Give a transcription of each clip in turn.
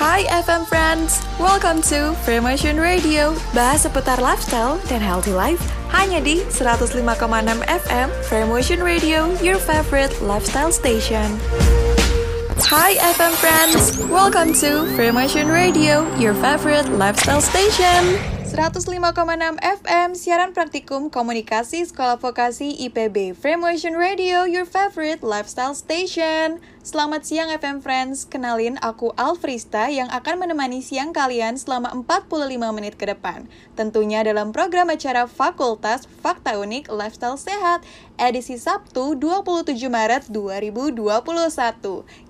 Hi FM friends, welcome to Fremotion Radio. Bahas seputar lifestyle dan healthy life hanya di 105,6 FM Fremotion Radio, your favorite lifestyle station. Hi FM friends, welcome to Fremotion Radio, your favorite lifestyle station. 105,6 FM siaran praktikum komunikasi Sekolah Vokasi IPB Fremotion Radio, your favorite lifestyle station. Selamat siang FM Friends, kenalin aku Alfrista yang akan menemani siang kalian selama 45 menit ke depan. Tentunya dalam program acara Fakultas Fakta Unik Lifestyle Sehat, edisi Sabtu 27 Maret 2021.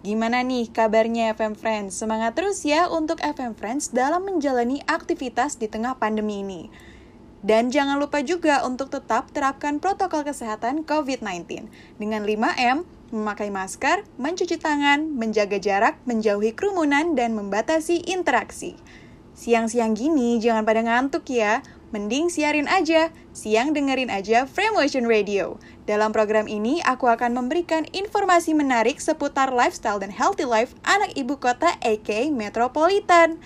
Gimana nih kabarnya FM Friends? Semangat terus ya untuk FM Friends dalam menjalani aktivitas di tengah pandemi ini. Dan jangan lupa juga untuk tetap terapkan protokol kesehatan COVID-19 dengan 5M, memakai masker, mencuci tangan, menjaga jarak, menjauhi kerumunan, dan membatasi interaksi. Siang-siang gini jangan pada ngantuk ya, mending siarin aja, siang dengerin aja Fremotion Radio. Dalam program ini, aku akan memberikan informasi menarik seputar lifestyle dan healthy life anak ibu kota AK Metropolitan.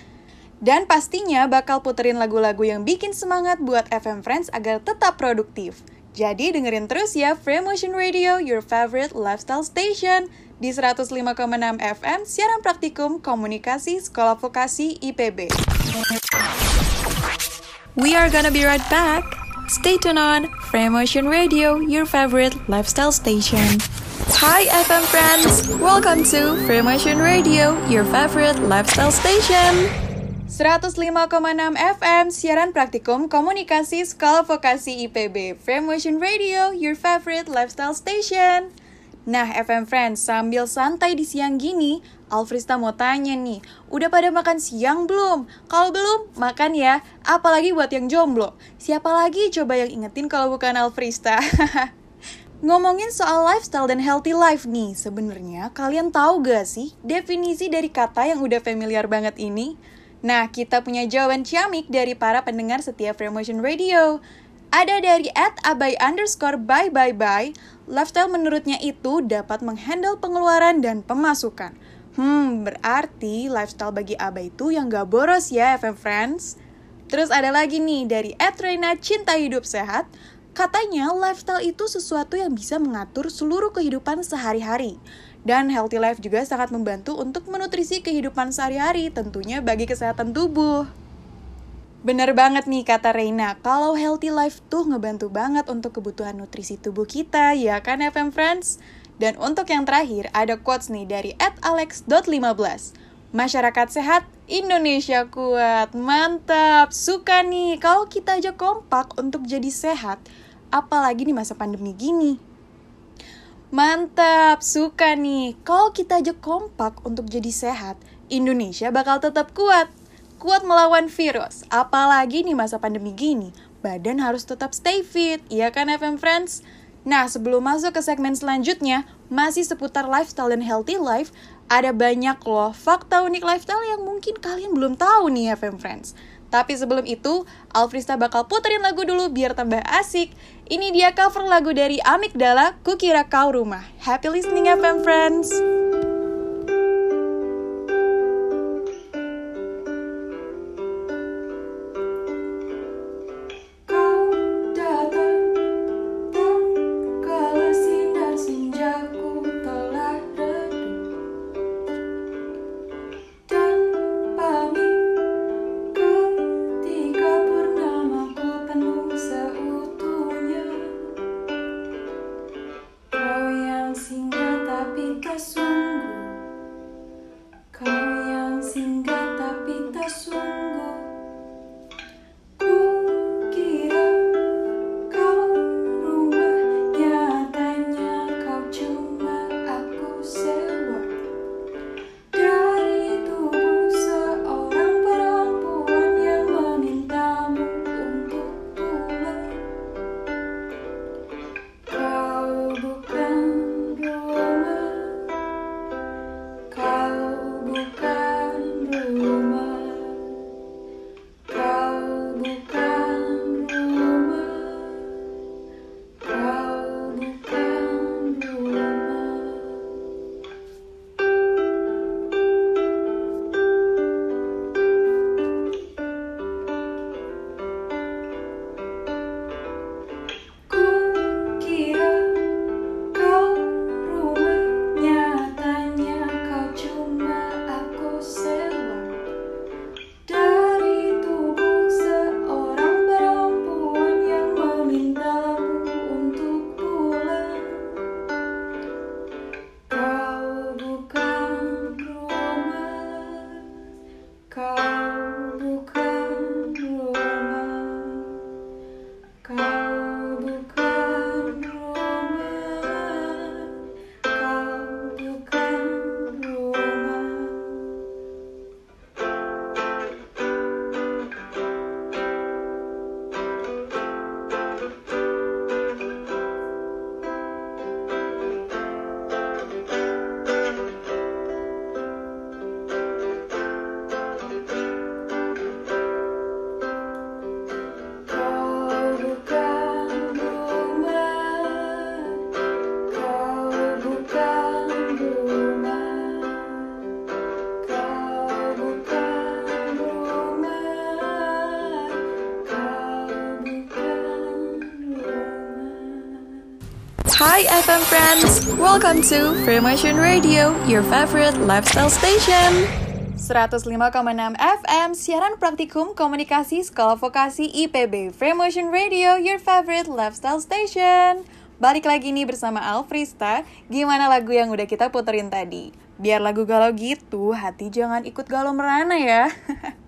Dan pastinya bakal puterin lagu-lagu yang bikin semangat buat FM Friends agar tetap produktif. Jadi dengerin terus ya Free Motion Radio, your favorite lifestyle station di 105,6 FM siaran praktikum komunikasi Sekolah Vokasi IPB. We are gonna be right back. Stay tuned on Free Motion Radio, your favorite lifestyle station. Hi FM friends, welcome to Free Motion Radio, your favorite lifestyle station. 105,6 FM, siaran praktikum komunikasi Sekolah Vokasi IPB. Framemotion Radio, your favorite lifestyle station. Nah, FM Friends, sambil santai di siang gini, Alfrista mau tanya nih, udah pada makan siang belum? Kalau belum, makan ya. Apalagi buat yang jomblo. Siapa lagi coba yang ingetin kalau bukan Alfrista? Ngomongin soal lifestyle dan healthy life nih, sebenarnya kalian tahu gak sih definisi dari kata yang udah familiar banget ini? Nah, kita punya jawaban ciamik dari para pendengar setiap Promotion Radio. Ada dari at abai underscore bye bye bye, lifestyle menurutnya itu dapat menghandle pengeluaran dan pemasukan. Hmm, berarti lifestyle bagi abai itu yang gak boros ya, FM Friends. Terus ada lagi nih dari at Cinta Hidup Sehat, katanya lifestyle itu sesuatu yang bisa mengatur seluruh kehidupan sehari-hari. Dan healthy life juga sangat membantu untuk menutrisi kehidupan sehari-hari, tentunya bagi kesehatan tubuh. Bener banget nih kata Reina, kalau healthy life tuh ngebantu banget untuk kebutuhan nutrisi tubuh kita, ya kan FM Friends? Dan untuk yang terakhir, ada quotes nih dari @alex.15. Masyarakat sehat, Indonesia kuat. Mantap, suka nih kalau kita aja kompak untuk jadi sehat, apalagi di masa pandemi gini. Mantap, suka nih. Kalau kita aja kompak untuk jadi sehat, Indonesia bakal tetap kuat. Kuat melawan virus, apalagi nih masa pandemi gini. Badan harus tetap stay fit, iya kan FM Friends? Nah, sebelum masuk ke segmen selanjutnya, masih seputar lifestyle dan healthy life, ada banyak loh fakta unik lifestyle yang mungkin kalian belum tahu nih FM Friends. Tapi sebelum itu, Alfrista bakal puterin lagu dulu biar tambah asik. Ini dia cover lagu dari Amigdala, Kukira Kau Rumah. Happy listening FM friends! FM friends, welcome to Fremotion Radio, your favorite lifestyle station. 105,6 FM, siaran praktikum komunikasi sekolah vokasi IPB Fremotion Radio, your favorite lifestyle station. Balik lagi nih bersama Alfrista, gimana lagu yang udah kita puterin tadi? Biar lagu galau gitu, hati jangan ikut galau merana ya.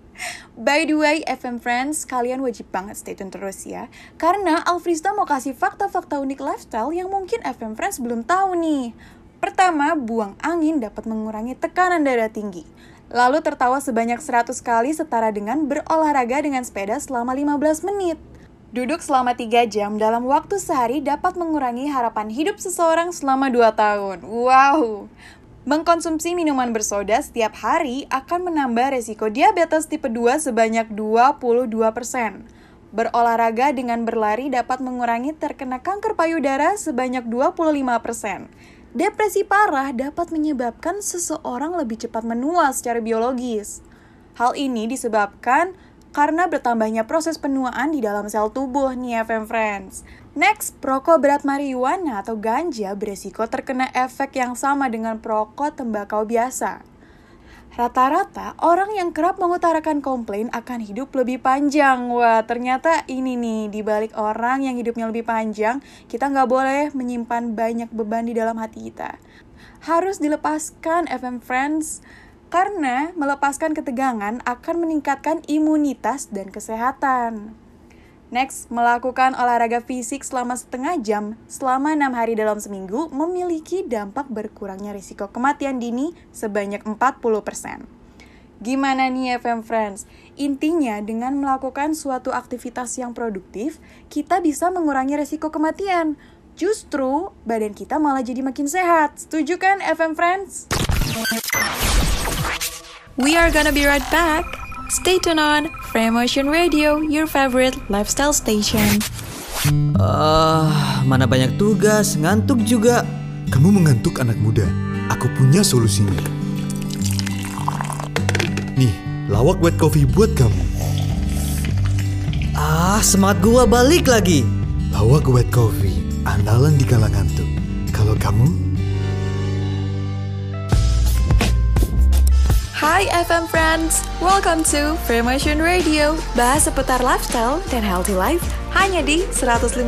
By the way, FM Friends, kalian wajib banget stay tune terus ya. Karena Alfrista mau kasih fakta-fakta unik lifestyle yang mungkin FM Friends belum tahu nih. Pertama, buang angin dapat mengurangi tekanan darah tinggi. Lalu tertawa sebanyak 100 kali setara dengan berolahraga dengan sepeda selama 15 menit. Duduk selama 3 jam dalam waktu sehari dapat mengurangi harapan hidup seseorang selama 2 tahun. Wow! Mengkonsumsi minuman bersoda setiap hari akan menambah resiko diabetes tipe 2 sebanyak 22%. Berolahraga dengan berlari dapat mengurangi terkena kanker payudara sebanyak 25%. Depresi parah dapat menyebabkan seseorang lebih cepat menua secara biologis. Hal ini disebabkan karena bertambahnya proses penuaan di dalam sel tubuh nih FM Friends. Next, perokok berat marijuana atau ganja beresiko terkena efek yang sama dengan perokok tembakau biasa. Rata-rata orang yang kerap mengutarakan komplain akan hidup lebih panjang. Wah, ternyata ini nih, dibalik orang yang hidupnya lebih panjang, kita nggak boleh menyimpan banyak beban di dalam hati kita. Harus dilepaskan FM Friends, karena melepaskan ketegangan akan meningkatkan imunitas dan kesehatan. Next, melakukan olahraga fisik selama setengah jam selama enam hari dalam seminggu memiliki dampak berkurangnya risiko kematian dini sebanyak 40%. Gimana nih FM Friends? Intinya dengan melakukan suatu aktivitas yang produktif, kita bisa mengurangi risiko kematian. Justru badan kita malah jadi makin sehat. Setuju kan FM Friends? We are gonna be right back. Stay tuned on Frame Motion Radio, your favorite lifestyle station. Ah, uh, mana banyak tugas, ngantuk juga. Kamu mengantuk anak muda. Aku punya solusinya. Nih, lawak white coffee buat kamu. Ah, semangat gua balik lagi. Lawak white coffee, andalan di kala ngantuk. Kalau kamu Hai FM Friends, welcome to Fremotion Radio. Bahas seputar lifestyle dan healthy life Hanya di 105,6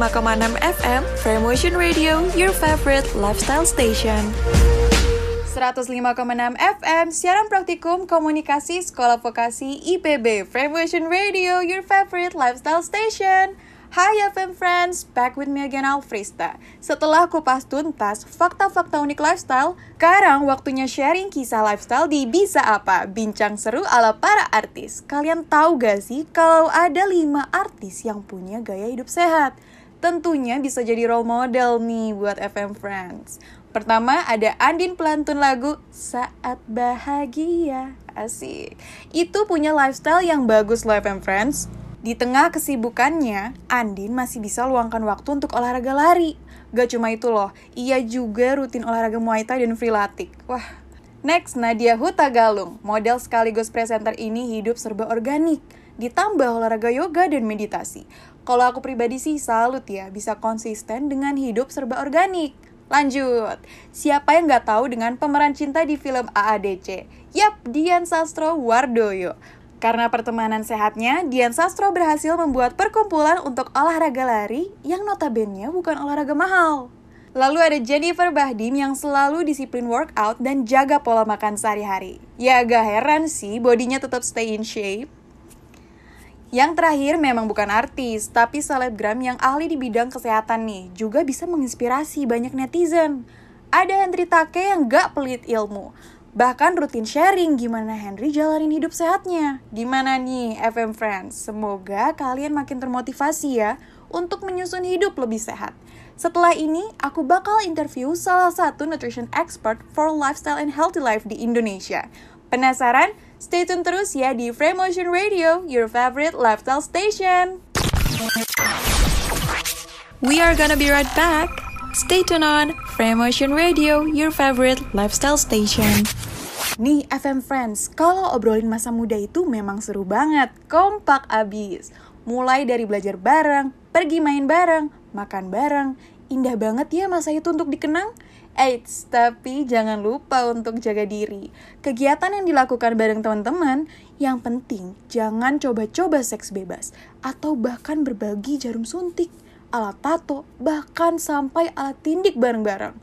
FM Fremotion Radio, your favorite lifestyle station. 105,6 FM, siaran praktikum komunikasi sekolah vokasi IPB Fremotion Radio, your favorite lifestyle station Hai FM Friends, back with me again Alfrista. Setelah kupas tuntas fakta-fakta unik lifestyle, sekarang waktunya sharing kisah lifestyle di Bisa Apa, bincang seru ala para artis. Kalian tahu gak sih kalau ada 5 artis yang punya gaya hidup sehat? Tentunya bisa jadi role model nih buat FM Friends. Pertama ada Andin pelantun lagu Saat Bahagia. Asik. Itu punya lifestyle yang bagus loh FM Friends di tengah kesibukannya, Andin masih bisa luangkan waktu untuk olahraga lari. Gak cuma itu loh, ia juga rutin olahraga Muay Thai dan freelatik. Wah, Next, Nadia Huta Galung, model sekaligus presenter ini hidup serba organik, ditambah olahraga yoga dan meditasi. Kalau aku pribadi sih salut ya, bisa konsisten dengan hidup serba organik. Lanjut, siapa yang gak tahu dengan pemeran cinta di film AADC? Yap, Dian Sastro Wardoyo. Karena pertemanan sehatnya, Dian Sastro berhasil membuat perkumpulan untuk olahraga lari yang notabene bukan olahraga mahal. Lalu ada Jennifer Bahdim yang selalu disiplin workout dan jaga pola makan sehari-hari. Ya agak heran sih bodinya tetap stay in shape. Yang terakhir memang bukan artis, tapi selebgram yang ahli di bidang kesehatan nih, juga bisa menginspirasi banyak netizen. Ada Henry Take yang gak pelit ilmu, Bahkan rutin sharing gimana Henry jalanin hidup sehatnya. Gimana nih FM Friends? Semoga kalian makin termotivasi ya untuk menyusun hidup lebih sehat. Setelah ini, aku bakal interview salah satu nutrition expert for lifestyle and healthy life di Indonesia. Penasaran? Stay tune terus ya di Frame Motion Radio, your favorite lifestyle station. We are gonna be right back. Stay tuned on Frame Motion Radio, your favorite lifestyle station. Nih FM Friends, kalau obrolin masa muda itu memang seru banget, kompak abis. Mulai dari belajar bareng, pergi main bareng, makan bareng, Indah banget ya masa itu untuk dikenang. Eits, tapi jangan lupa untuk jaga diri. Kegiatan yang dilakukan bareng teman-teman, yang penting jangan coba-coba seks bebas atau bahkan berbagi jarum suntik, alat tato, bahkan sampai alat tindik bareng-bareng.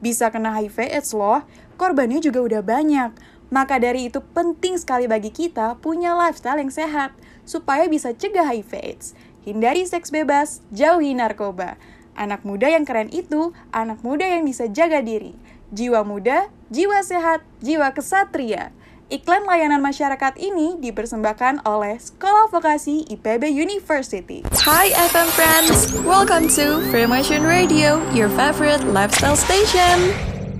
Bisa kena HIV AIDS loh, korbannya juga udah banyak. Maka dari itu penting sekali bagi kita punya lifestyle yang sehat supaya bisa cegah HIV AIDS. Hindari seks bebas, jauhi narkoba. Anak muda yang keren itu, anak muda yang bisa jaga diri. Jiwa muda, jiwa sehat, jiwa kesatria. Iklan layanan masyarakat ini dipersembahkan oleh Sekolah Vokasi IPB University. Hi FM friends, welcome to Fremotion Radio, your favorite lifestyle station.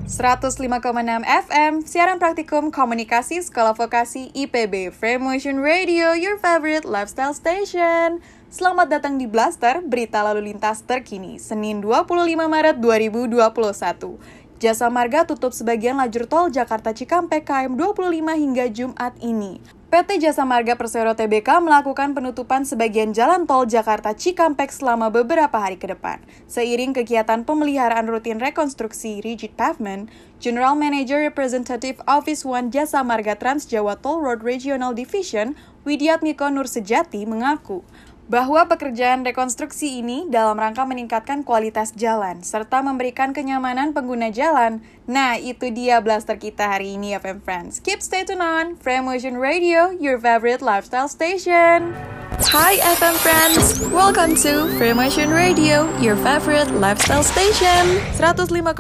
105,6 FM, siaran praktikum komunikasi Sekolah Vokasi IPB Fremotion Radio, your favorite lifestyle station. Selamat datang di Blaster, berita lalu lintas terkini, Senin 25 Maret 2021. Jasa Marga tutup sebagian lajur tol Jakarta Cikampek KM 25 hingga Jumat ini. PT Jasa Marga Persero TBK melakukan penutupan sebagian jalan tol Jakarta Cikampek selama beberapa hari ke depan. Seiring kegiatan pemeliharaan rutin rekonstruksi rigid pavement, General Manager Representative Office One Jasa Marga Trans Jawa Toll Road Regional Division, Widiatmiko Nur Sejati mengaku, bahwa pekerjaan rekonstruksi ini dalam rangka meningkatkan kualitas jalan serta memberikan kenyamanan pengguna jalan. Nah, itu dia blaster kita hari ini FM Friends. Keep stay tuned on Frame Motion Radio, your favorite lifestyle station. Hi FM friends, welcome to Fremotion Radio, your favorite lifestyle station. 105,6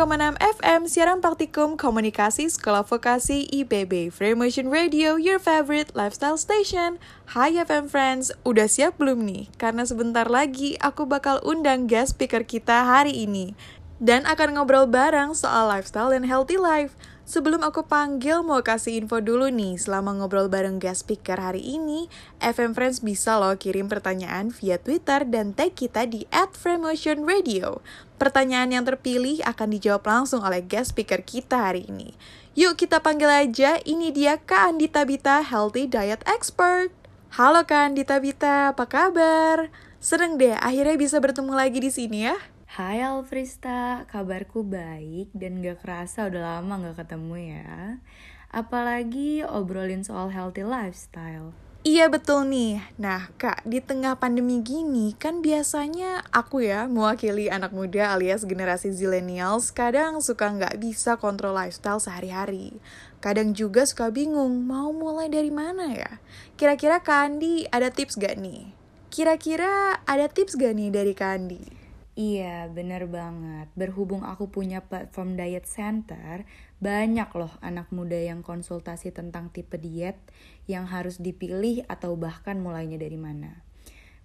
FM siaran praktikum komunikasi Sekolah Vokasi IPB. Fremotion Radio, your favorite lifestyle station. Hai FM friends, udah siap belum nih? Karena sebentar lagi aku bakal undang guest speaker kita hari ini dan akan ngobrol bareng soal lifestyle dan healthy life. Sebelum aku panggil, mau kasih info dulu nih. Selama ngobrol bareng guest speaker hari ini, FM Friends bisa loh kirim pertanyaan via Twitter dan tag kita di @framotionradio. Pertanyaan yang terpilih akan dijawab langsung oleh guest speaker kita hari ini. Yuk kita panggil aja, ini dia Kak Andi Tabita, Healthy Diet Expert. Halo Kak Andi Tabita, apa kabar? Seneng deh, akhirnya bisa bertemu lagi di sini ya. Hai Alfrista, kabarku baik dan gak kerasa udah lama gak ketemu ya. Apalagi obrolin soal healthy lifestyle. Iya betul nih. Nah kak, di tengah pandemi gini kan biasanya aku ya mewakili anak muda alias generasi zillennials kadang suka nggak bisa kontrol lifestyle sehari-hari. Kadang juga suka bingung mau mulai dari mana ya. Kira-kira Kandi ada tips gak nih? Kira-kira ada tips gak nih dari Kandi? Iya, bener banget. Berhubung aku punya platform diet center, banyak loh anak muda yang konsultasi tentang tipe diet yang harus dipilih atau bahkan mulainya dari mana.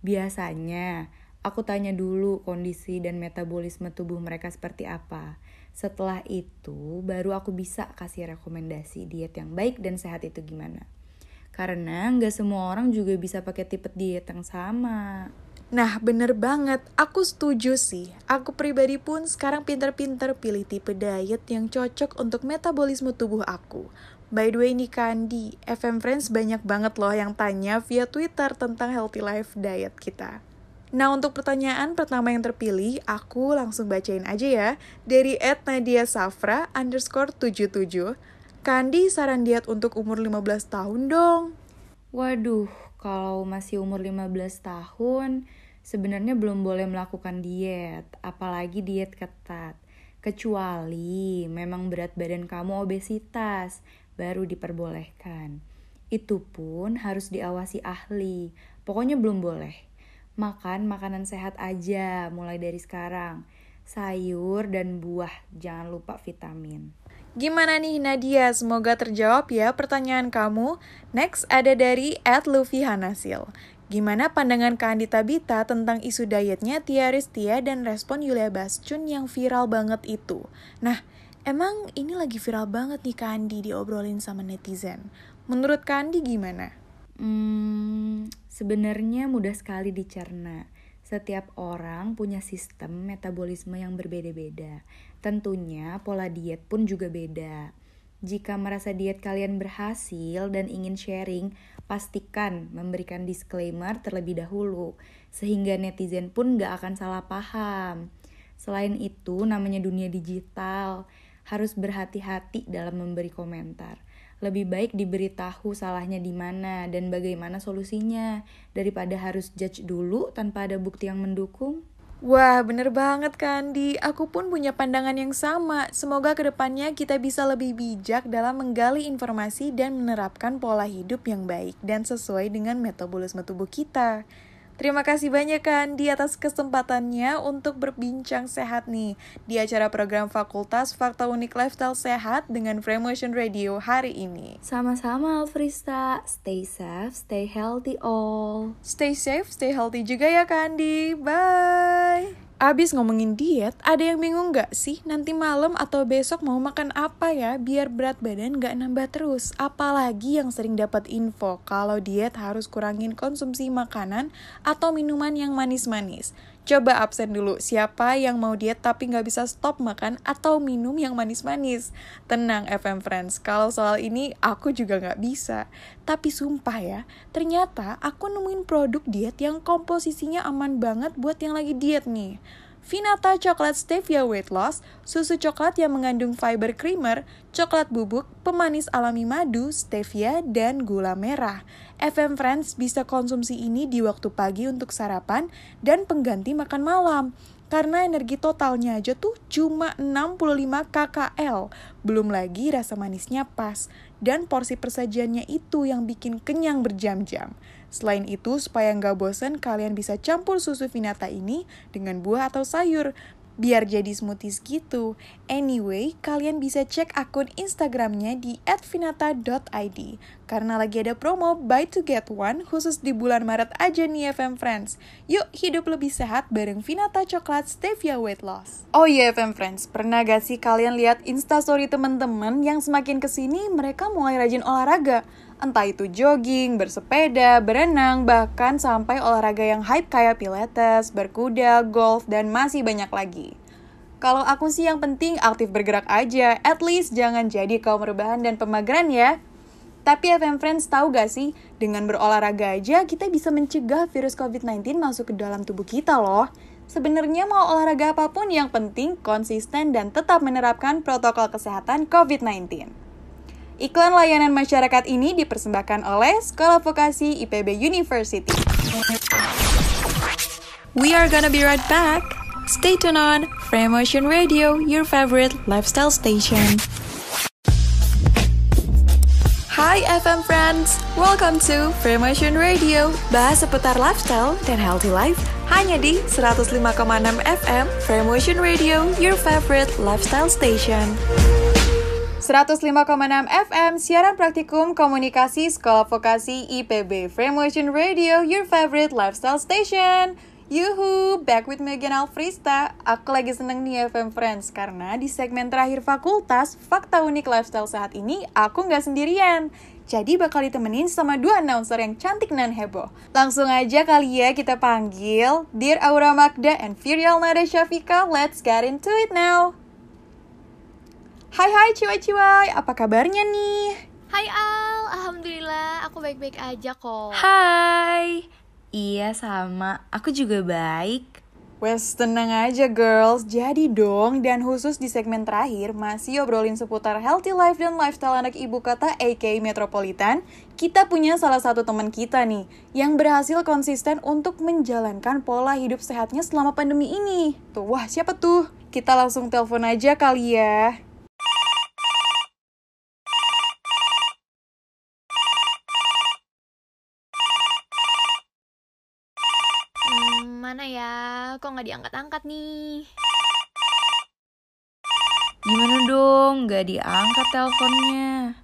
Biasanya, aku tanya dulu kondisi dan metabolisme tubuh mereka seperti apa. Setelah itu, baru aku bisa kasih rekomendasi diet yang baik dan sehat itu gimana. Karena nggak semua orang juga bisa pakai tipe diet yang sama. Nah, bener banget. Aku setuju sih. Aku pribadi pun sekarang pinter-pinter pilih tipe diet yang cocok untuk metabolisme tubuh aku. By the way nih Kandi, FM Friends banyak banget loh yang tanya via Twitter tentang healthy life diet kita. Nah untuk pertanyaan pertama yang terpilih, aku langsung bacain aja ya. Dari at Nadia Safra underscore 77. Kandi saran diet untuk umur 15 tahun dong. Waduh, kalau masih umur 15 tahun, sebenarnya belum boleh melakukan diet, apalagi diet ketat. Kecuali memang berat badan kamu obesitas, baru diperbolehkan. Itu pun harus diawasi ahli. Pokoknya belum boleh. Makan makanan sehat aja mulai dari sekarang. Sayur dan buah, jangan lupa vitamin. Gimana nih Nadia? Semoga terjawab ya pertanyaan kamu. Next ada dari Ed Luffy Hanasil. Gimana pandangan Kak Andi Tabita tentang isu dietnya Tia Ristia dan respon Yulia Bascun yang viral banget itu? Nah, emang ini lagi viral banget nih Kak Andi diobrolin sama netizen. Menurut Kak Andi gimana? Hmm, sebenarnya mudah sekali dicerna. Setiap orang punya sistem metabolisme yang berbeda-beda. Tentunya pola diet pun juga beda. Jika merasa diet kalian berhasil dan ingin sharing, pastikan memberikan disclaimer terlebih dahulu, sehingga netizen pun gak akan salah paham. Selain itu, namanya dunia digital, harus berhati-hati dalam memberi komentar. Lebih baik diberitahu salahnya di mana dan bagaimana solusinya daripada harus judge dulu tanpa ada bukti yang mendukung. Wah, bener banget Kandi. Aku pun punya pandangan yang sama. Semoga ke depannya kita bisa lebih bijak dalam menggali informasi dan menerapkan pola hidup yang baik dan sesuai dengan metabolisme tubuh kita. Terima kasih banyak kan di atas kesempatannya untuk berbincang sehat nih di acara program Fakultas Fakta Unik Lifestyle Sehat dengan Fremotion Radio hari ini. Sama-sama Alfrista, stay safe, stay healthy all. Stay safe, stay healthy juga ya Kandi. Bye. Abis ngomongin diet, ada yang bingung gak sih nanti malam atau besok mau makan apa ya biar berat badan gak nambah terus? Apalagi yang sering dapat info kalau diet harus kurangin konsumsi makanan atau minuman yang manis-manis. Coba absen dulu siapa yang mau diet tapi nggak bisa stop makan atau minum yang manis-manis. Tenang FM Friends, kalau soal ini aku juga nggak bisa. Tapi sumpah ya, ternyata aku nemuin produk diet yang komposisinya aman banget buat yang lagi diet nih. Vinata Coklat Stevia Weight Loss, susu coklat yang mengandung fiber creamer, coklat bubuk, pemanis alami madu, stevia, dan gula merah. FM Friends bisa konsumsi ini di waktu pagi untuk sarapan dan pengganti makan malam. Karena energi totalnya aja tuh cuma 65 kkl. Belum lagi rasa manisnya pas. Dan porsi persajiannya itu yang bikin kenyang berjam-jam. Selain itu, supaya nggak bosen, kalian bisa campur susu Vinata ini dengan buah atau sayur biar jadi smoothies gitu. Anyway, kalian bisa cek akun Instagramnya di @vinata.id karena lagi ada promo buy to get one khusus di bulan Maret aja nih FM Friends. Yuk hidup lebih sehat bareng Vinata Coklat Stevia Weight Loss. Oh iya FM Friends, pernah gak sih kalian lihat instastory temen-temen yang semakin ke sini mereka mulai rajin olahraga? Entah itu jogging, bersepeda, berenang, bahkan sampai olahraga yang hype kayak pilates, berkuda, golf, dan masih banyak lagi. Kalau aku sih yang penting aktif bergerak aja, at least jangan jadi kaum rebahan dan pemageran ya. Tapi FM Friends tahu gak sih, dengan berolahraga aja kita bisa mencegah virus COVID-19 masuk ke dalam tubuh kita loh. Sebenarnya mau olahraga apa pun yang penting konsisten dan tetap menerapkan protokol kesehatan COVID-19. Iklan layanan masyarakat ini dipersembahkan oleh Sekolah Vokasi IPB University. We are gonna be right back. Stay tuned on Frame Motion Radio, your favorite lifestyle station. Hi FM friends, welcome to Frame Motion Radio. Bahas seputar lifestyle dan healthy life hanya di 105,6 FM Frame Motion Radio, your favorite lifestyle station. 105,6 FM, siaran praktikum komunikasi Sekolah Vokasi IPB Motion Radio, your favorite lifestyle station. Yuhu, back with Megan Alfrista. Aku lagi seneng nih FM Friends, karena di segmen terakhir fakultas, Fakta Unik Lifestyle saat ini, aku nggak sendirian. Jadi bakal ditemenin sama dua announcer yang cantik dan heboh. Langsung aja kali ya kita panggil Dear Aura Magda and Virial Nada Syafika. Let's get into it now. Hai hai ciwai-ciwai, apa kabarnya nih? Hai Al, Alhamdulillah aku baik-baik aja kok. Hai. Iya sama, aku juga baik. Wes tenang aja girls, jadi dong dan khusus di segmen terakhir masih obrolin seputar healthy life dan lifestyle anak ibu kota AK Metropolitan. Kita punya salah satu teman kita nih yang berhasil konsisten untuk menjalankan pola hidup sehatnya selama pandemi ini. Tuh, wah siapa tuh? Kita langsung telepon aja kali ya mana ya? Kok nggak diangkat-angkat nih? Gimana dong? Nggak diangkat teleponnya.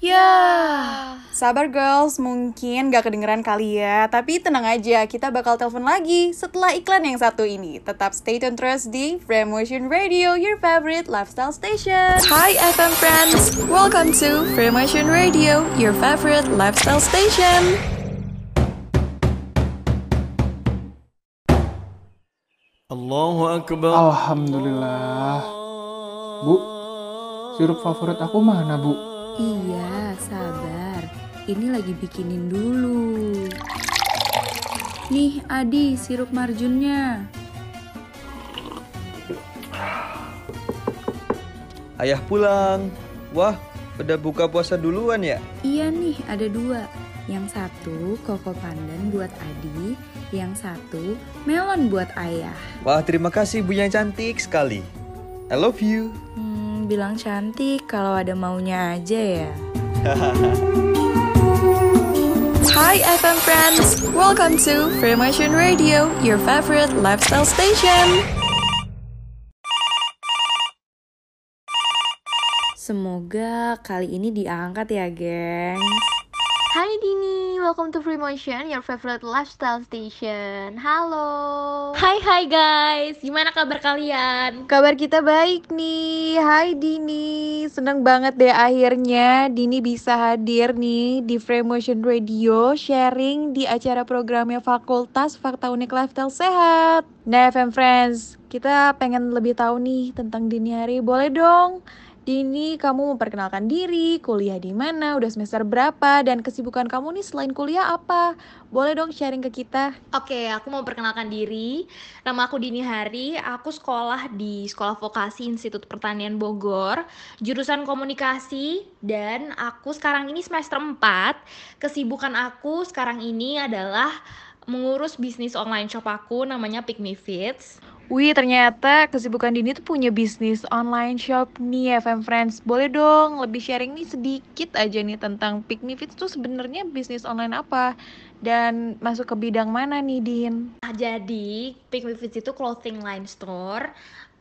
Ya, sabar girls, mungkin gak kedengeran kali ya, tapi tenang aja, kita bakal telepon lagi setelah iklan yang satu ini. Tetap stay tune terus di Frame Motion Radio, your favorite lifestyle station. Hi FM friends, welcome to Frame Motion Radio, your favorite lifestyle station. Allahu Akbar. Alhamdulillah. Bu, sirup favorit aku mana, Bu? Iya, sabar. Ini lagi bikinin dulu. Nih, Adi, sirup marjunnya. Ayah pulang. Wah, udah buka puasa duluan ya? Iya nih, ada dua. Yang satu koko pandan buat Adi, yang satu melon buat ayah. Wah, terima kasih Bu yang cantik sekali. I love you. Hmm, bilang cantik kalau ada maunya aja ya. Hi FM friends, welcome to Fremotion Radio, your favorite lifestyle station. Semoga kali ini diangkat ya, gengs. Hai Dini, welcome to Free Motion, your favorite lifestyle station. Halo. Hai hai guys, gimana kabar kalian? Kabar kita baik nih. Hai Dini, seneng banget deh akhirnya Dini bisa hadir nih di Free Motion Radio sharing di acara programnya Fakultas Fakta Unik Lifestyle Sehat. Nah FM Friends, kita pengen lebih tahu nih tentang Dini hari, boleh dong? Dini, kamu memperkenalkan diri, kuliah di mana, udah semester berapa, dan kesibukan kamu nih selain kuliah apa? Boleh dong sharing ke kita? Oke, aku mau perkenalkan diri. Nama aku Dini Hari, aku sekolah di Sekolah Vokasi Institut Pertanian Bogor, jurusan komunikasi, dan aku sekarang ini semester 4. Kesibukan aku sekarang ini adalah mengurus bisnis online shop aku namanya Pick Me Fits. Wih, ternyata kesibukan Dini tuh punya bisnis online shop nih FM Friends. Boleh dong lebih sharing nih sedikit aja nih tentang Pick Me Fits tuh sebenarnya bisnis online apa dan masuk ke bidang mana nih Din? Nah, jadi Pick Me Fits itu clothing line store.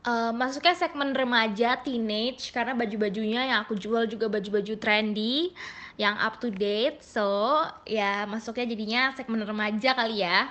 Uh, masuknya segmen remaja, teenage karena baju-bajunya yang aku jual juga baju-baju trendy yang up to date. So, ya masuknya jadinya segmen remaja kali ya.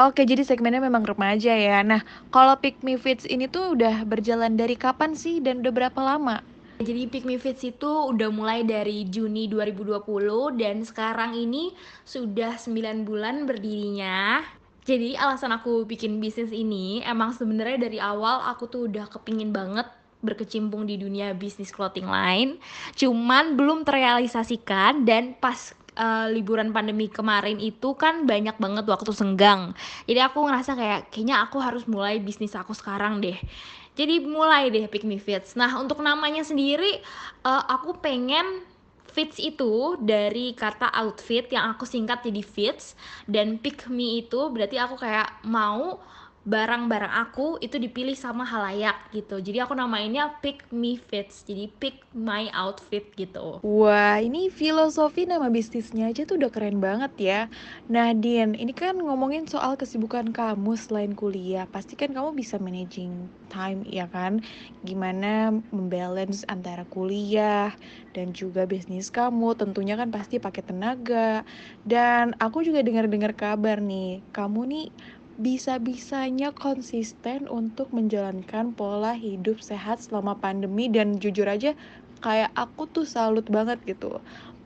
Oke, jadi segmennya memang remaja ya. Nah, kalau Pick Me Fits ini tuh udah berjalan dari kapan sih dan udah berapa lama? Jadi Pick Me Fits itu udah mulai dari Juni 2020 dan sekarang ini sudah 9 bulan berdirinya. Jadi alasan aku bikin bisnis ini emang sebenarnya dari awal aku tuh udah kepingin banget berkecimpung di dunia bisnis clothing line. Cuman belum terrealisasikan dan pas uh, liburan pandemi kemarin itu kan banyak banget waktu senggang. Jadi aku ngerasa kayak kayaknya aku harus mulai bisnis aku sekarang deh. Jadi mulai deh Pick Me Fits. Nah untuk namanya sendiri uh, aku pengen fits itu dari kata outfit yang aku singkat jadi fits dan pick me itu berarti aku kayak mau barang-barang aku itu dipilih sama halayak gitu. Jadi aku namainnya pick me fits. Jadi pick my outfit gitu. Wah ini filosofi nama bisnisnya aja tuh udah keren banget ya. Nah Dian ini kan ngomongin soal kesibukan kamu selain kuliah. Pasti kan kamu bisa managing time ya kan? Gimana membalance antara kuliah dan juga bisnis kamu. Tentunya kan pasti pakai tenaga. Dan aku juga dengar-dengar kabar nih kamu nih bisa-bisanya konsisten untuk menjalankan pola hidup sehat selama pandemi dan jujur aja kayak aku tuh salut banget gitu.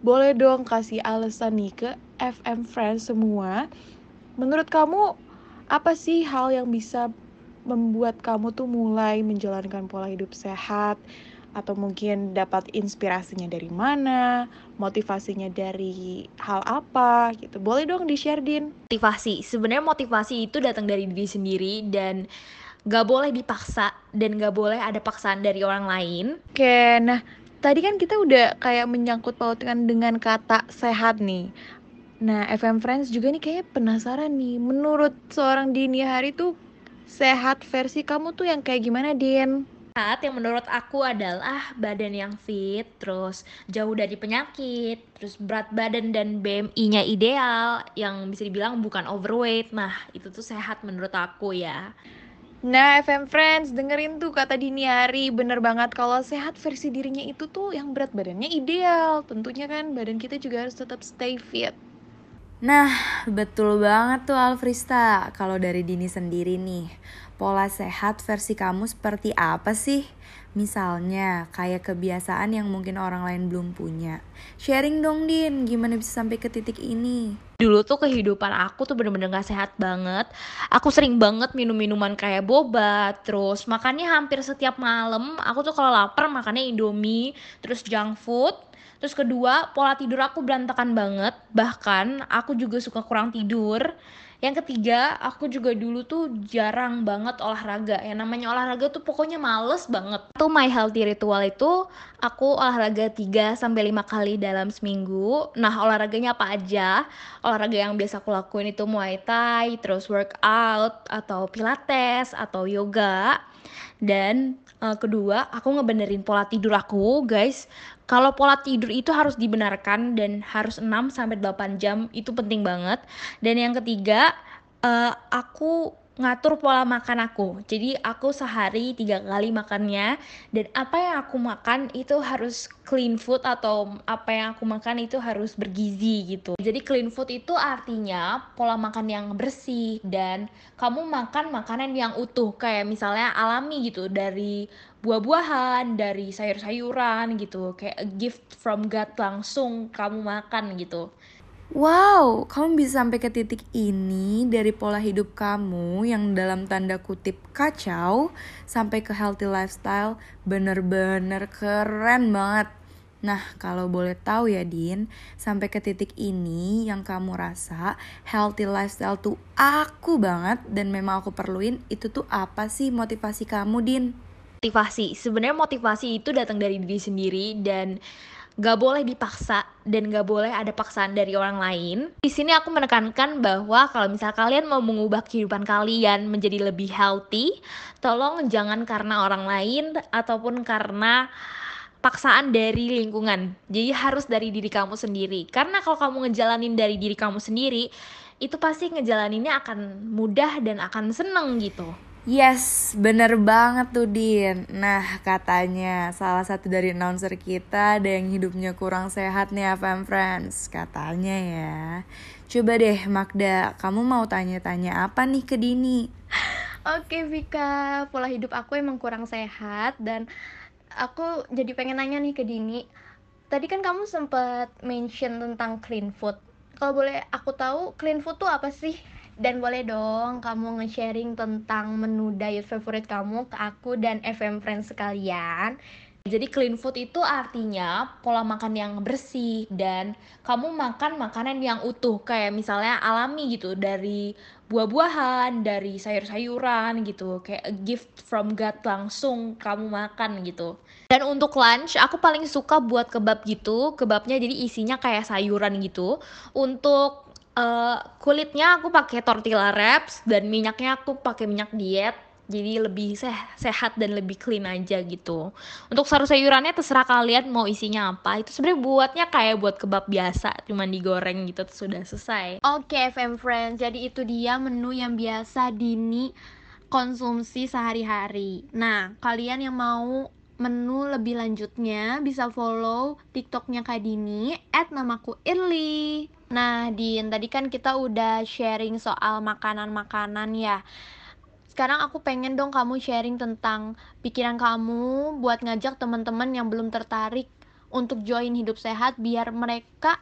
Boleh dong kasih alasan nih ke FM Friends semua. Menurut kamu apa sih hal yang bisa membuat kamu tuh mulai menjalankan pola hidup sehat? Atau mungkin dapat inspirasinya dari mana, motivasinya dari hal apa gitu. Boleh dong di-share Din. Motivasi. Sebenarnya motivasi itu datang dari diri sendiri dan gak boleh dipaksa dan gak boleh ada paksaan dari orang lain. Oke, nah tadi kan kita udah kayak menyangkut pautkan dengan kata sehat nih. Nah, FM Friends juga nih kayak penasaran nih, menurut seorang Dini Hari tuh sehat versi kamu tuh yang kayak gimana, Din? Sehat yang menurut aku adalah badan yang fit, terus jauh dari penyakit, terus berat badan dan BMI-nya ideal, yang bisa dibilang bukan overweight. Nah, itu tuh sehat menurut aku ya. Nah, FM Friends, dengerin tuh kata Dini Hari, bener banget kalau sehat versi dirinya itu tuh yang berat badannya ideal. Tentunya kan badan kita juga harus tetap stay fit. Nah, betul banget tuh Alfrista. Kalau dari Dini sendiri nih, pola sehat versi kamu seperti apa sih? Misalnya, kayak kebiasaan yang mungkin orang lain belum punya. Sharing dong, Din, gimana bisa sampai ke titik ini? Dulu tuh kehidupan aku tuh bener-bener gak sehat banget. Aku sering banget minum minuman kayak boba, terus makannya hampir setiap malam. Aku tuh kalau lapar makannya Indomie, terus junk food. Terus kedua, pola tidur aku berantakan banget. Bahkan aku juga suka kurang tidur Yang ketiga, aku juga dulu tuh jarang banget olahraga. Yang namanya olahraga tuh pokoknya males banget. Tuh my healthy ritual itu aku olahraga 3 sampai 5 kali dalam seminggu. Nah, olahraganya apa aja? Olahraga yang biasa aku lakuin itu Muay Thai, terus workout atau pilates atau yoga. Dan uh, kedua, aku ngebenerin pola tidur aku, guys. Kalau pola tidur itu harus dibenarkan dan harus 6 sampai 8 jam itu penting banget. Dan yang ketiga, uh, aku ngatur pola makan aku. Jadi aku sehari tiga kali makannya dan apa yang aku makan itu harus clean food atau apa yang aku makan itu harus bergizi gitu. Jadi clean food itu artinya pola makan yang bersih dan kamu makan makanan yang utuh kayak misalnya alami gitu dari buah-buahan, dari sayur-sayuran gitu. Kayak a gift from God langsung kamu makan gitu. Wow, kamu bisa sampai ke titik ini dari pola hidup kamu yang dalam tanda kutip kacau sampai ke healthy lifestyle bener-bener keren banget. Nah, kalau boleh tahu ya Din, sampai ke titik ini yang kamu rasa healthy lifestyle tuh aku banget dan memang aku perluin, itu tuh apa sih motivasi kamu Din? Motivasi, sebenarnya motivasi itu datang dari diri sendiri dan gak boleh dipaksa dan gak boleh ada paksaan dari orang lain. Di sini aku menekankan bahwa kalau misal kalian mau mengubah kehidupan kalian menjadi lebih healthy, tolong jangan karena orang lain ataupun karena paksaan dari lingkungan. Jadi harus dari diri kamu sendiri. Karena kalau kamu ngejalanin dari diri kamu sendiri, itu pasti ngejalaninnya akan mudah dan akan seneng gitu. Yes, bener banget tuh Din. Nah katanya salah satu dari announcer kita ada yang hidupnya kurang sehat nih FM Friends Katanya ya. Coba deh Magda, kamu mau tanya-tanya apa nih ke Dini? Oke Vika, pola hidup aku emang kurang sehat dan aku jadi pengen nanya nih ke Dini. Tadi kan kamu sempat mention tentang clean food. Kalau boleh aku tahu clean food tuh apa sih? Dan boleh dong kamu nge-sharing tentang menu diet favorit kamu ke aku dan FM Friends sekalian. Jadi clean food itu artinya pola makan yang bersih dan kamu makan makanan yang utuh kayak misalnya alami gitu dari buah-buahan, dari sayur-sayuran gitu, kayak a gift from God langsung kamu makan gitu. Dan untuk lunch aku paling suka buat kebab gitu, kebabnya jadi isinya kayak sayuran gitu. Untuk uh, kulitnya aku pakai tortilla wraps dan minyaknya aku pakai minyak diet jadi lebih seh sehat dan lebih clean aja gitu. Untuk sayur-sayurannya terserah kalian mau isinya apa. Itu sebenarnya buatnya kayak buat kebab biasa, cuman digoreng gitu sudah selesai. Oke, FM Friends. Jadi itu dia menu yang biasa Dini konsumsi sehari-hari. Nah, kalian yang mau menu lebih lanjutnya bisa follow TikToknya Kak Dini at namaku Irli. Nah, Din, tadi kan kita udah sharing soal makanan-makanan ya. Sekarang aku pengen dong kamu sharing tentang pikiran kamu buat ngajak teman-teman yang belum tertarik untuk join hidup sehat biar mereka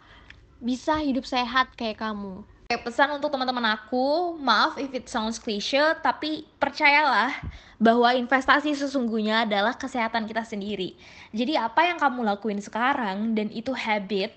bisa hidup sehat kayak kamu. Pesan untuk teman-teman aku, maaf if it sounds cliche, tapi percayalah bahwa investasi sesungguhnya adalah kesehatan kita sendiri. Jadi apa yang kamu lakuin sekarang dan itu habit,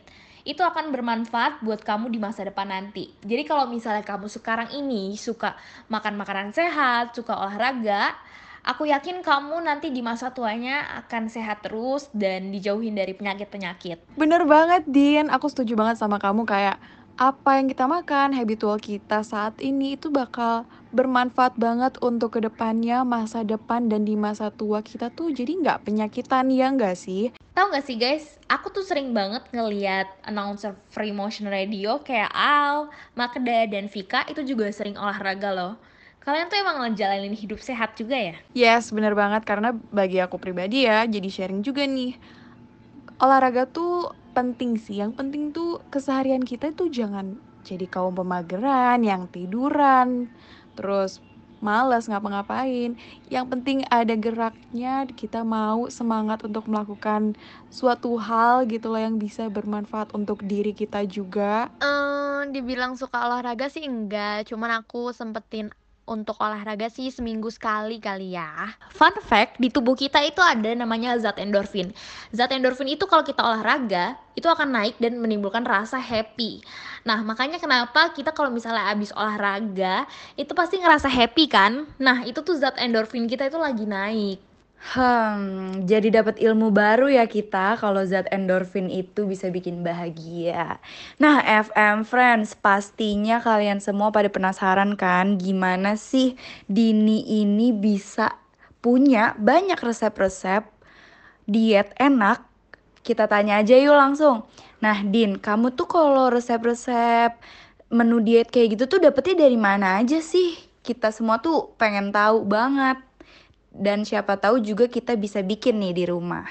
itu akan bermanfaat buat kamu di masa depan nanti. Jadi kalau misalnya kamu sekarang ini suka makan makanan sehat, suka olahraga, aku yakin kamu nanti di masa tuanya akan sehat terus dan dijauhin dari penyakit-penyakit. Bener banget, Din. Aku setuju banget sama kamu kayak apa yang kita makan, habitual kita saat ini itu bakal bermanfaat banget untuk ke depannya, masa depan, dan di masa tua kita tuh jadi nggak penyakitan ya nggak sih? Tahu nggak sih guys, aku tuh sering banget ngeliat announcer Free Motion Radio kayak Al, Makda, dan Vika itu juga sering olahraga loh. Kalian tuh emang ngejalanin hidup sehat juga ya? Yes, bener banget karena bagi aku pribadi ya, jadi sharing juga nih. Olahraga tuh penting sih. Yang penting tuh keseharian kita tuh jangan jadi kaum pemageran yang tiduran terus males ngapa-ngapain. Yang penting ada geraknya kita mau semangat untuk melakukan suatu hal gitu loh yang bisa bermanfaat untuk diri kita juga. Um, dibilang suka olahraga sih enggak. Cuman aku sempetin untuk olahraga sih seminggu sekali kali ya. Fun fact, di tubuh kita itu ada namanya zat endorfin. Zat endorfin itu kalau kita olahraga, itu akan naik dan menimbulkan rasa happy. Nah, makanya kenapa kita kalau misalnya habis olahraga, itu pasti ngerasa happy kan? Nah, itu tuh zat endorfin kita itu lagi naik. Hmm, jadi dapat ilmu baru ya kita kalau zat endorfin itu bisa bikin bahagia. Nah, FM Friends, pastinya kalian semua pada penasaran kan gimana sih Dini ini bisa punya banyak resep-resep diet enak? Kita tanya aja yuk langsung. Nah, Din, kamu tuh kalau resep-resep menu diet kayak gitu tuh dapetnya dari mana aja sih? Kita semua tuh pengen tahu banget dan siapa tahu juga kita bisa bikin nih di rumah.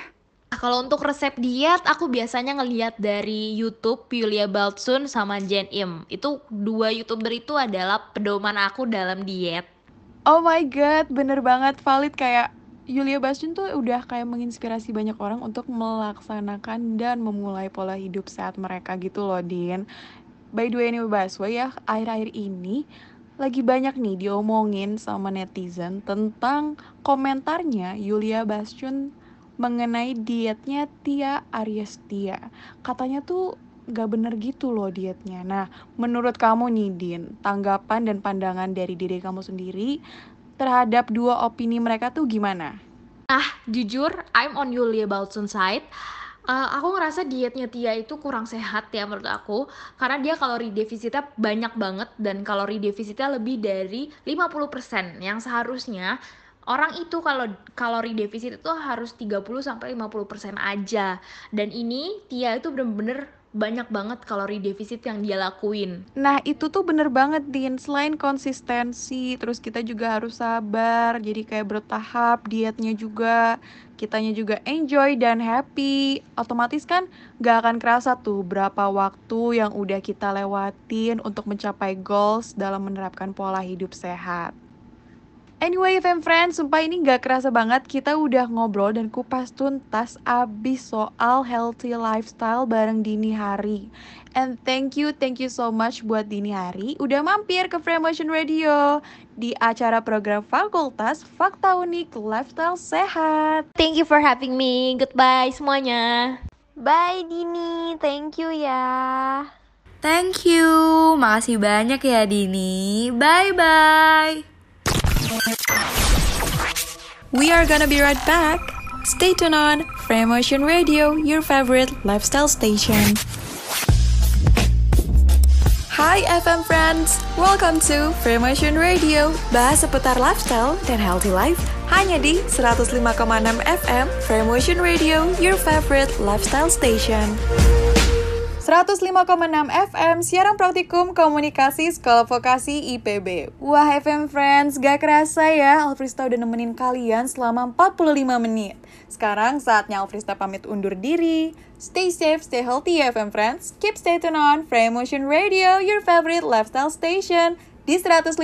Nah, kalau untuk resep diet, aku biasanya ngeliat dari YouTube Yulia Baltsun sama Jen Im. Itu dua youtuber itu adalah pedoman aku dalam diet. Oh my god, bener banget valid kayak Yulia Baltsun tuh udah kayak menginspirasi banyak orang untuk melaksanakan dan memulai pola hidup sehat mereka gitu loh, Din. By the way, ini Baswe ya, akhir-akhir ini lagi banyak nih diomongin sama netizen tentang komentarnya Yulia Bastian mengenai dietnya Tia Ariestia. Katanya tuh gak bener gitu loh dietnya. Nah, menurut kamu nih Din, tanggapan dan pandangan dari diri kamu sendiri terhadap dua opini mereka tuh gimana? Ah, jujur, I'm on Yulia Baltsun side uh, aku ngerasa dietnya Tia itu kurang sehat ya menurut aku. Karena dia kalori defisitnya banyak banget dan kalori defisitnya lebih dari 50% yang seharusnya orang itu kalau kalori defisit itu harus 30 sampai 50% aja. Dan ini Tia itu bener-bener banyak banget kalori defisit yang dia lakuin. Nah itu tuh bener banget Din, selain konsistensi, terus kita juga harus sabar, jadi kayak bertahap dietnya juga, kitanya juga enjoy dan happy, otomatis kan gak akan kerasa tuh berapa waktu yang udah kita lewatin untuk mencapai goals dalam menerapkan pola hidup sehat. Anyway, fam friends, sumpah ini gak kerasa banget kita udah ngobrol dan kupas tuntas abis soal healthy lifestyle bareng Dini Hari. And thank you, thank you so much buat Dini Hari udah mampir ke Frame Motion Radio di acara program Fakultas Fakta Unik Lifestyle Sehat. Thank you for having me. Goodbye semuanya. Bye Dini, thank you ya. Thank you, makasih banyak ya Dini. Bye-bye. We are gonna be right back. Stay tuned on Frame Motion Radio, your favorite lifestyle station. Hi FM friends, welcome to Frame Motion Radio. Bahas seputar lifestyle dan healthy life hanya di 105,6 FM Frame Motion Radio, your favorite lifestyle station. 105,6 FM Siaran Praktikum Komunikasi Sekolah Vokasi IPB Wah FM Friends, gak kerasa ya Alfrista udah nemenin kalian selama 45 menit. Sekarang saatnya Alfrista pamit undur diri. Stay safe, stay healthy ya FM Friends. Keep stay tuned on Frame Motion Radio, your favorite lifestyle station. Di 105,6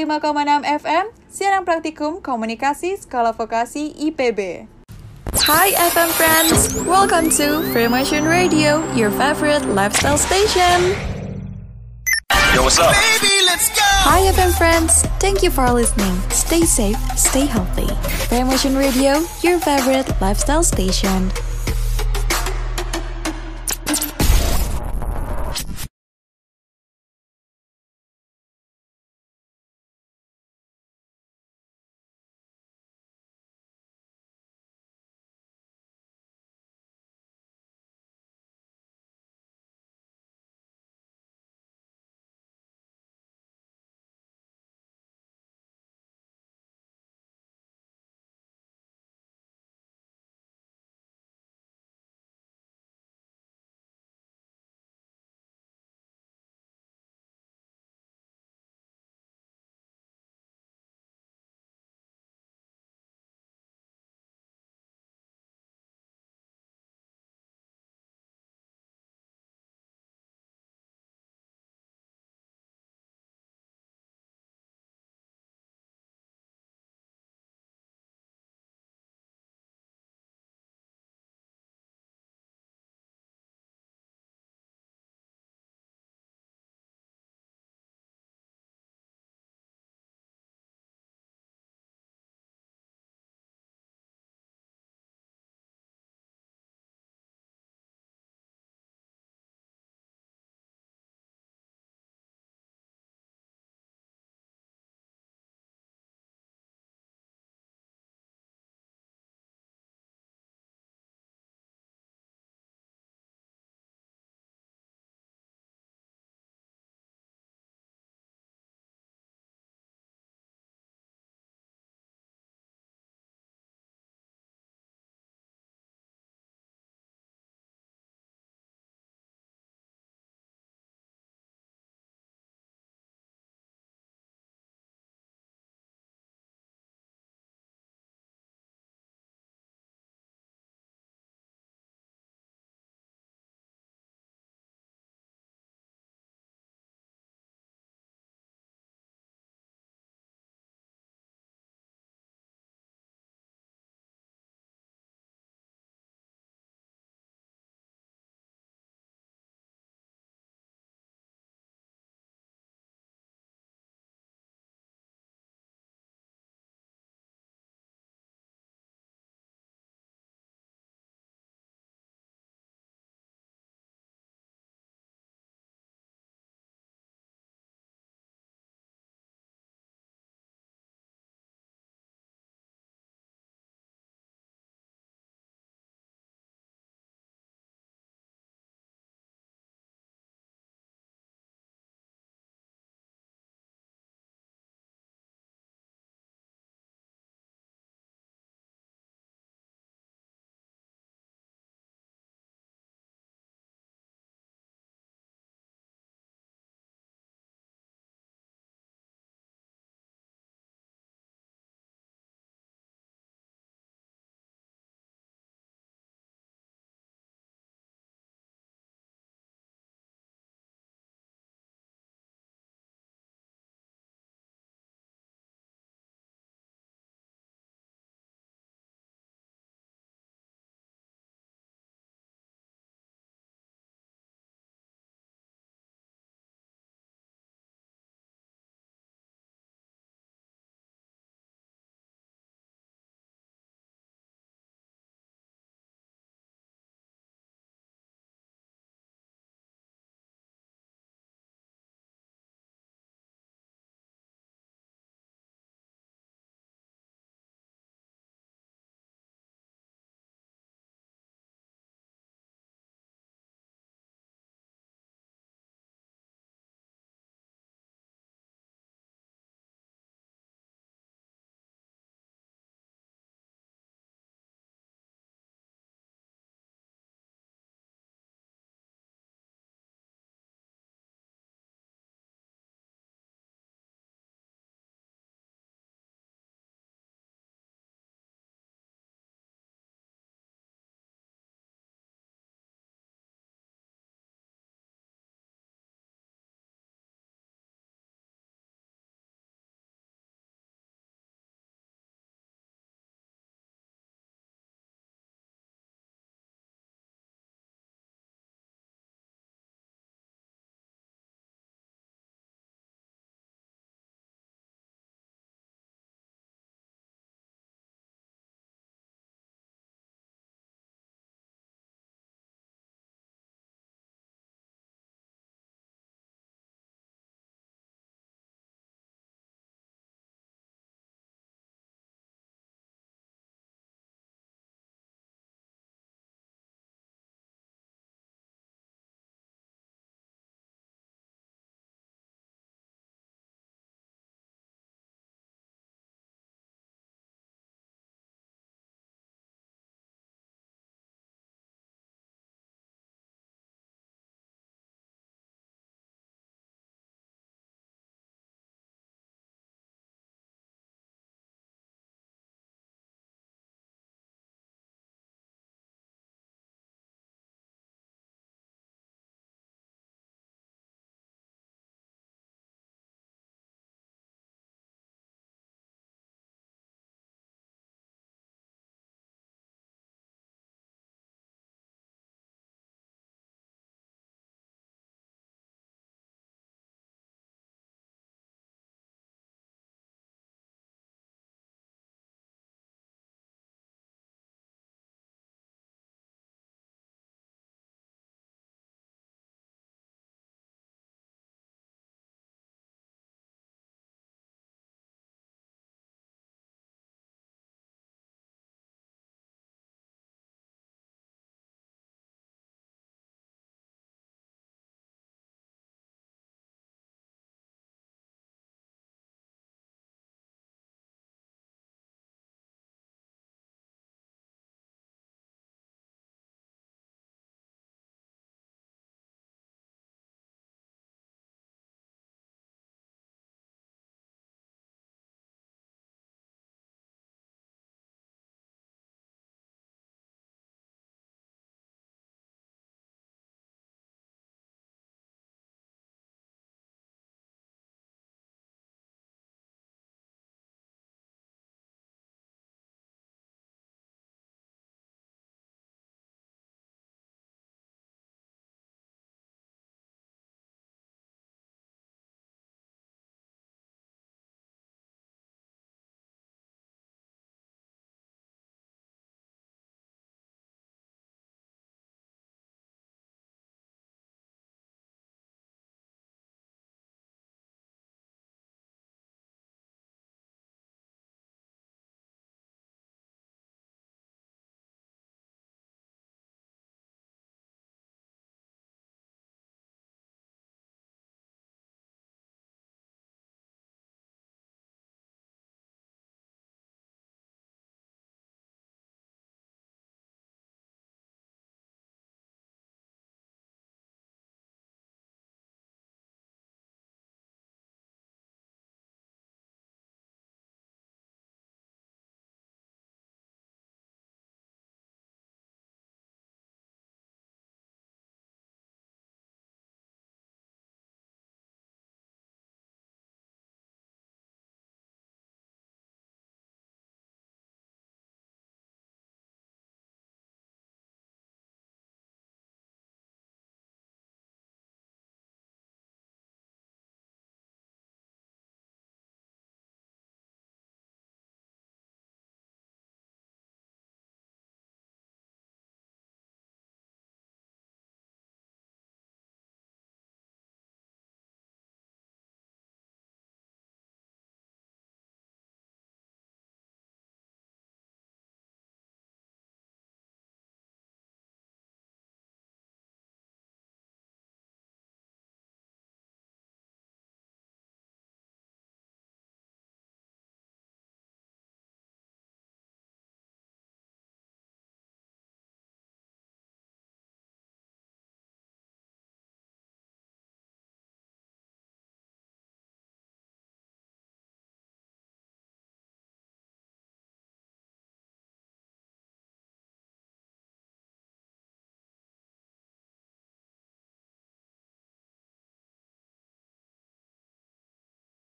FM Siaran Praktikum Komunikasi Sekolah Vokasi IPB Hi FM friends, welcome to Fremotion Radio, your favorite lifestyle station. Yo, what's up? Baby, let's go! Hi FM friends, thank you for listening. Stay safe, stay healthy. Fremotion Radio, your favorite lifestyle station.